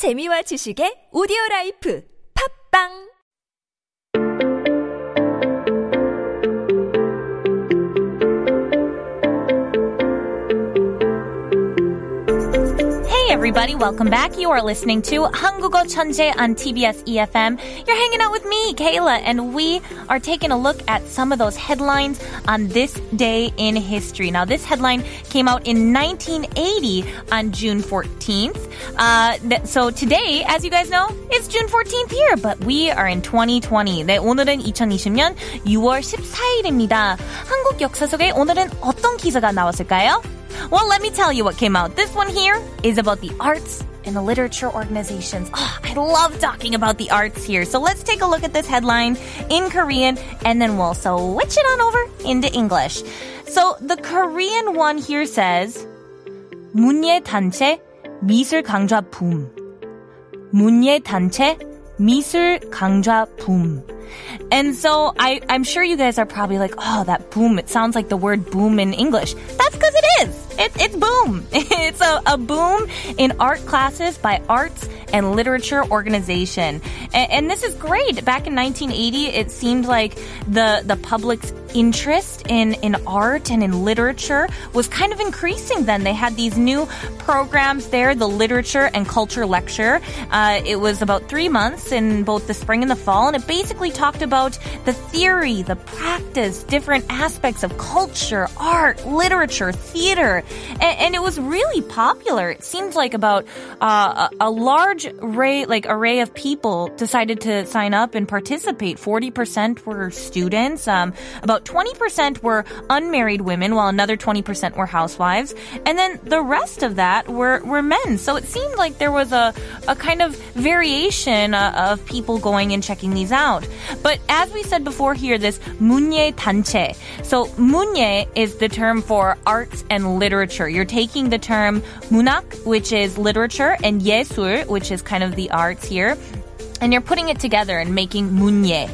재미와 지식의 오디오 라이프. 팝빵 everybody, welcome back. You are listening to 한국어 천재 on TBS EFM. You're hanging out with me, Kayla, and we are taking a look at some of those headlines on this day in history. Now, this headline came out in 1980 on June 14th. Uh, th- so today, as you guys know, it's June 14th here, but we are in 2020. 네, 오늘은 2020년 6월 14일입니다. 한국 역사 속에 오늘은 어떤 기사가 나왔을까요? Well, let me tell you what came out. This one here is about the arts and the literature organizations. Oh, I love talking about the arts here. So let's take a look at this headline in Korean and then we'll switch it on over into English. So the Korean one here says 문예 단체 미술 강좌 붐. 문예 단체 미술 강좌 붐. And so I, I'm sure you guys are probably like, oh, that boom. It sounds like the word boom in English. That's because it is. It, it's boom. It's a, a boom in art classes by arts and literature organization. And, and this is great. Back in 1980, it seemed like the, the public's interest in, in art and in literature was kind of increasing then. They had these new programs there, the literature and culture lecture. Uh, it was about three months in both the spring and the fall, and it basically talked about the theory, the practice, different aspects of culture, art, literature, theater, and, and it was really popular. It seemed like about uh, a, large array, like array of people decided to sign up and participate. Forty percent were students. Um, about 20% were unmarried women, while another 20% were housewives. And then the rest of that were, were men. So it seemed like there was a, a kind of variation uh, of people going and checking these out. But as we said before here, this 문예 단체. So 문예 is the term for arts and literature. You're taking the term 문학, which is literature, and 예술, which is kind of the arts here, and you're putting it together and making 문예.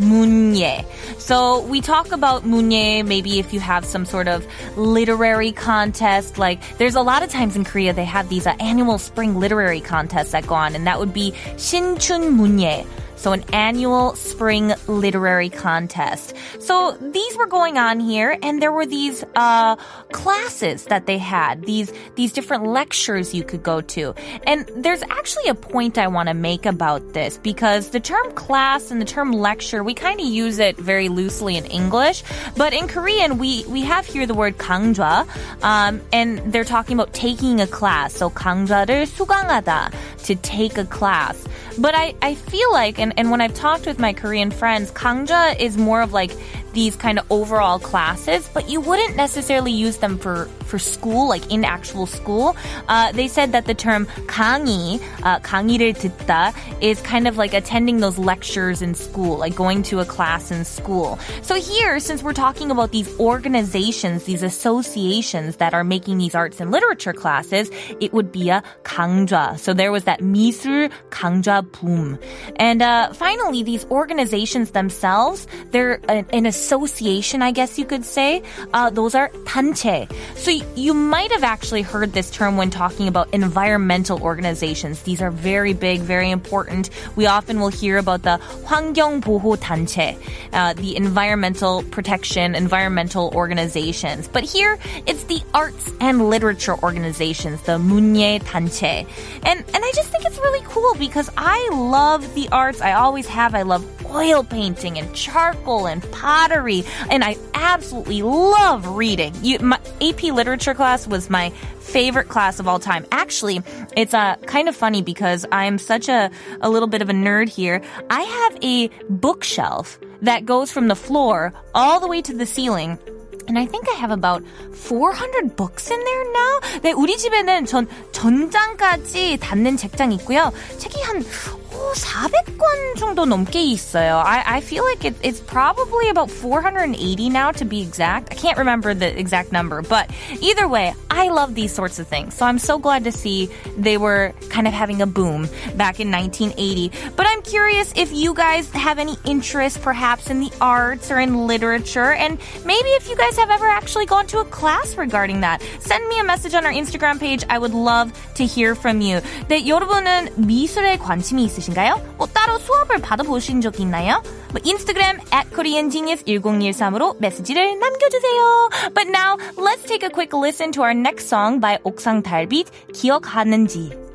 문예. So we talk about 문예 maybe if you have some sort of literary contest. Like there's a lot of times in Korea they have these uh, annual spring literary contests that go on, and that would be 신춘 문예. So an annual spring literary contest. So these were going on here, and there were these uh, classes that they had. These these different lectures you could go to. And there's actually a point I want to make about this because the term class and the term lecture we kind of use it very loosely in English, but in Korean we we have here the word 강좌, um, and they're talking about taking a class. So 강좌를 수강하다 to take a class. But I, I feel like, and, when I've talked with my Korean friends, Kangja is more of like these kind of overall classes, but you wouldn't necessarily use them for, for school, like in actual school. Uh, they said that the term 강의, uh, 강의를 듣다, is kind of like attending those lectures in school, like going to a class in school. So here, since we're talking about these organizations, these associations that are making these arts and literature classes, it would be a 강좌. So there was that 미술 강좌 boom. And uh, finally, these organizations themselves, they're an, an association, I guess you could say. Uh, those are 단체. So y- you might have actually heard this term when talking about environmental organizations. These are very big, very important. We often will hear about the 환경보호 단체, uh, the environmental protection, environmental organizations. But here, it's the arts and literature organizations, the 문예 단체. And, and I just think it's really cool because I love the arts. I always have. I love oil painting and charcoal and pottery. And I absolutely love reading. You, my AP literature class was my favorite class of all time. Actually, it's uh, kind of funny because I'm such a, a little bit of a nerd here. I have a bookshelf that goes from the floor all the way to the ceiling. And I think I have about 400 books in there now. 네, 우리 집에는 전 전장까지 닿는 책장이 있고요. 책이 한 오, 400권 정도 넘게 있어요. I, I feel like it, it's probably about 480 now to be exact. I can't remember the exact number, but either way, I love these sorts of things. So I'm so glad to see they were kind of having a boom back in 1980. But I'm curious if you guys have any interest perhaps in the arts or in literature and maybe if you guys have ever actually gone to a class regarding that. Send me a message on our Instagram page. I would love to hear from you. 네, 여러분은 미술에 관심이 있으신가요? 뭐 따로 수업을 받아보신 적 있나요? 뭐 인스타그램 at koreangenius1013으로 메시지를 남겨주세요. But now, let's take a quick listen to our next song by 옥상 달빛 기억하는지.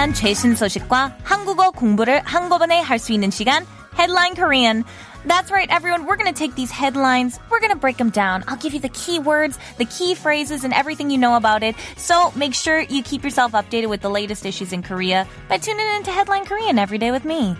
대한 최신 소식과 한국어 공부를 한꺼번에 할 수 있는 시간 Headline Korean. That's right, everyone. We're going to take these headlines. We're going to break them down. I'll give you the key words, the key phrases, and everything you know about it. So make sure you keep yourself updated with the latest issues in Korea by tuning in to Headline Korean every day with me.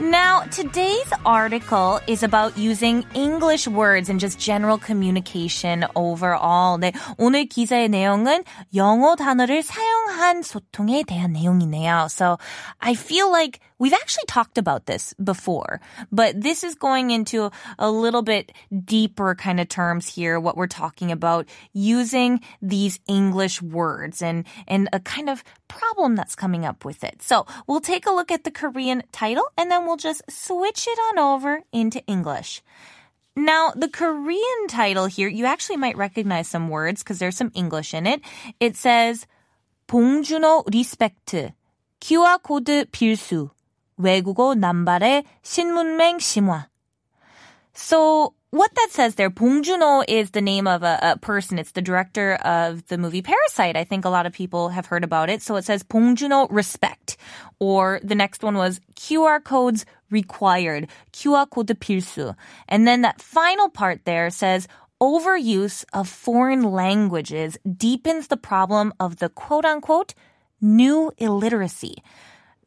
Now, today's article is about using English words and just general communication overall. 네, 오늘 기사의 내용은 영어 단어를 사용한 소통에 대한 내용이네요. So, I feel like we've actually talked about this before, but this is going into a little bit deeper kind of terms here, what we're talking about using these English words and, and a kind of problem that's coming up with it. So we'll take a look at the Korean title and then we'll just switch it on over into English. Now, the Korean title here, you actually might recognize some words because there's some English in it. It says, 봉준호 리스펙트, QR코드 필수, 외국어 남발의 신문맹 심화. So what that says there, Bong Joon-ho is the name of a, a, person. It's the director of the movie Parasite. I think a lot of people have heard about it. So it says Bong Joon-ho respect. Or the next one was QR codes required. QR code 필수. And then that final part there says overuse of foreign languages deepens the problem of the quote unquote new illiteracy.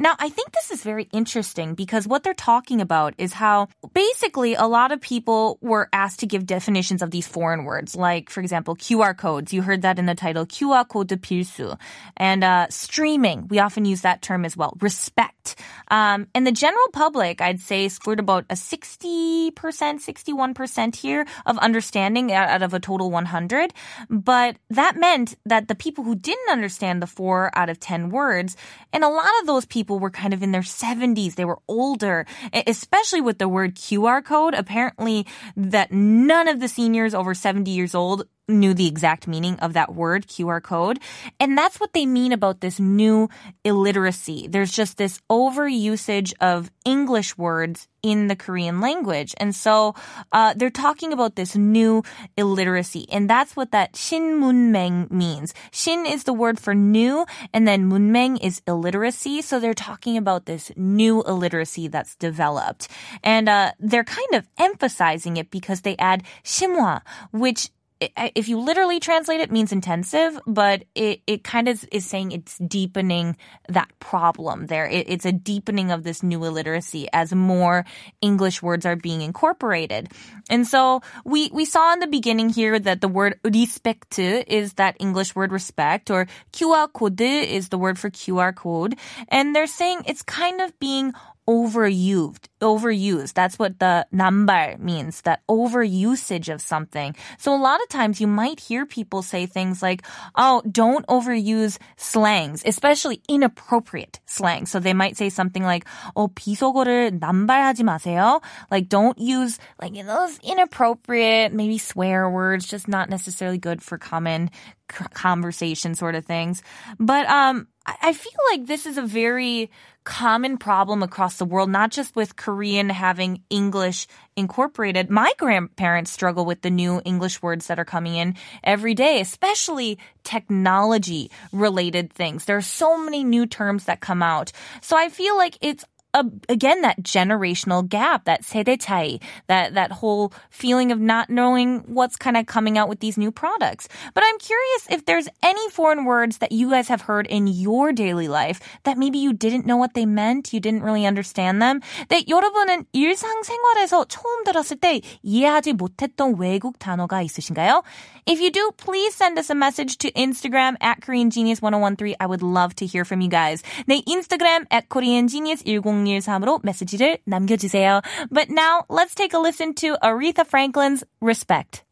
Now, I think this is very interesting because what they're talking about is how basically a lot of people were asked to give definitions of these foreign words, like, for example, QR codes. You heard that in the title, QR code 필수. And uh, streaming, we often use that term as well. Respect. Um, and the general public, I'd say, scored about a 60%, 61% here of understanding out of a total 100. But that meant that the people who didn't understand the four out of 10 words, and a lot of those people were kind of in their 70s. They were older, especially with the word QR code. Apparently that none of the seniors over 70 years old knew the exact meaning of that word, QR code. And that's what they mean about this new illiteracy. There's just this overusage of English words in the Korean language. And so uh, they're talking about this new illiteracy. And that's what that 신문맹 means. Shin is the word for new, and then 문맹 is illiteracy. So they're talking about this new illiteracy that's developed. And uh, they're kind of emphasizing it because they add 심화, which if you literally translate it means intensive, but it, it kind of is saying it's deepening that problem there. It, it's a deepening of this new illiteracy as more English words are being incorporated. And so we, we saw in the beginning here that the word respect is that English word respect or QR code is the word for QR code. And they're saying it's kind of being overused Overused. That's what the nambar means, that overusage of something. So a lot of times you might hear people say things like, oh, don't overuse slangs, especially inappropriate slang. So they might say something like, oh, 비속어를 남발하지 마세요. Like don't use like those inappropriate, maybe swear words, just not necessarily good for common conversation sort of things. But um I feel like this is a very common problem across the world, not just with Korean having English incorporated. My grandparents struggle with the new English words that are coming in every day, especially technology related things. There are so many new terms that come out. So I feel like it's uh, again, that generational gap, that 세대 차이, that, that whole feeling of not knowing what's kind of coming out with these new products. But I'm curious if there's any foreign words that you guys have heard in your daily life that maybe you didn't know what they meant, you didn't really understand them. 네, 여러분은 일상생활에서 처음 들었을 때 이해하지 못했던 외국 단어가 있으신가요? If you do, please send us a message to Instagram at KoreanGenius1013. I would love to hear from you guys. 네, 인스타그램 at KoreanGenius1013 으로 메시지를 남겨주세요. But now, let's take a listen to Aretha Franklin's Respect.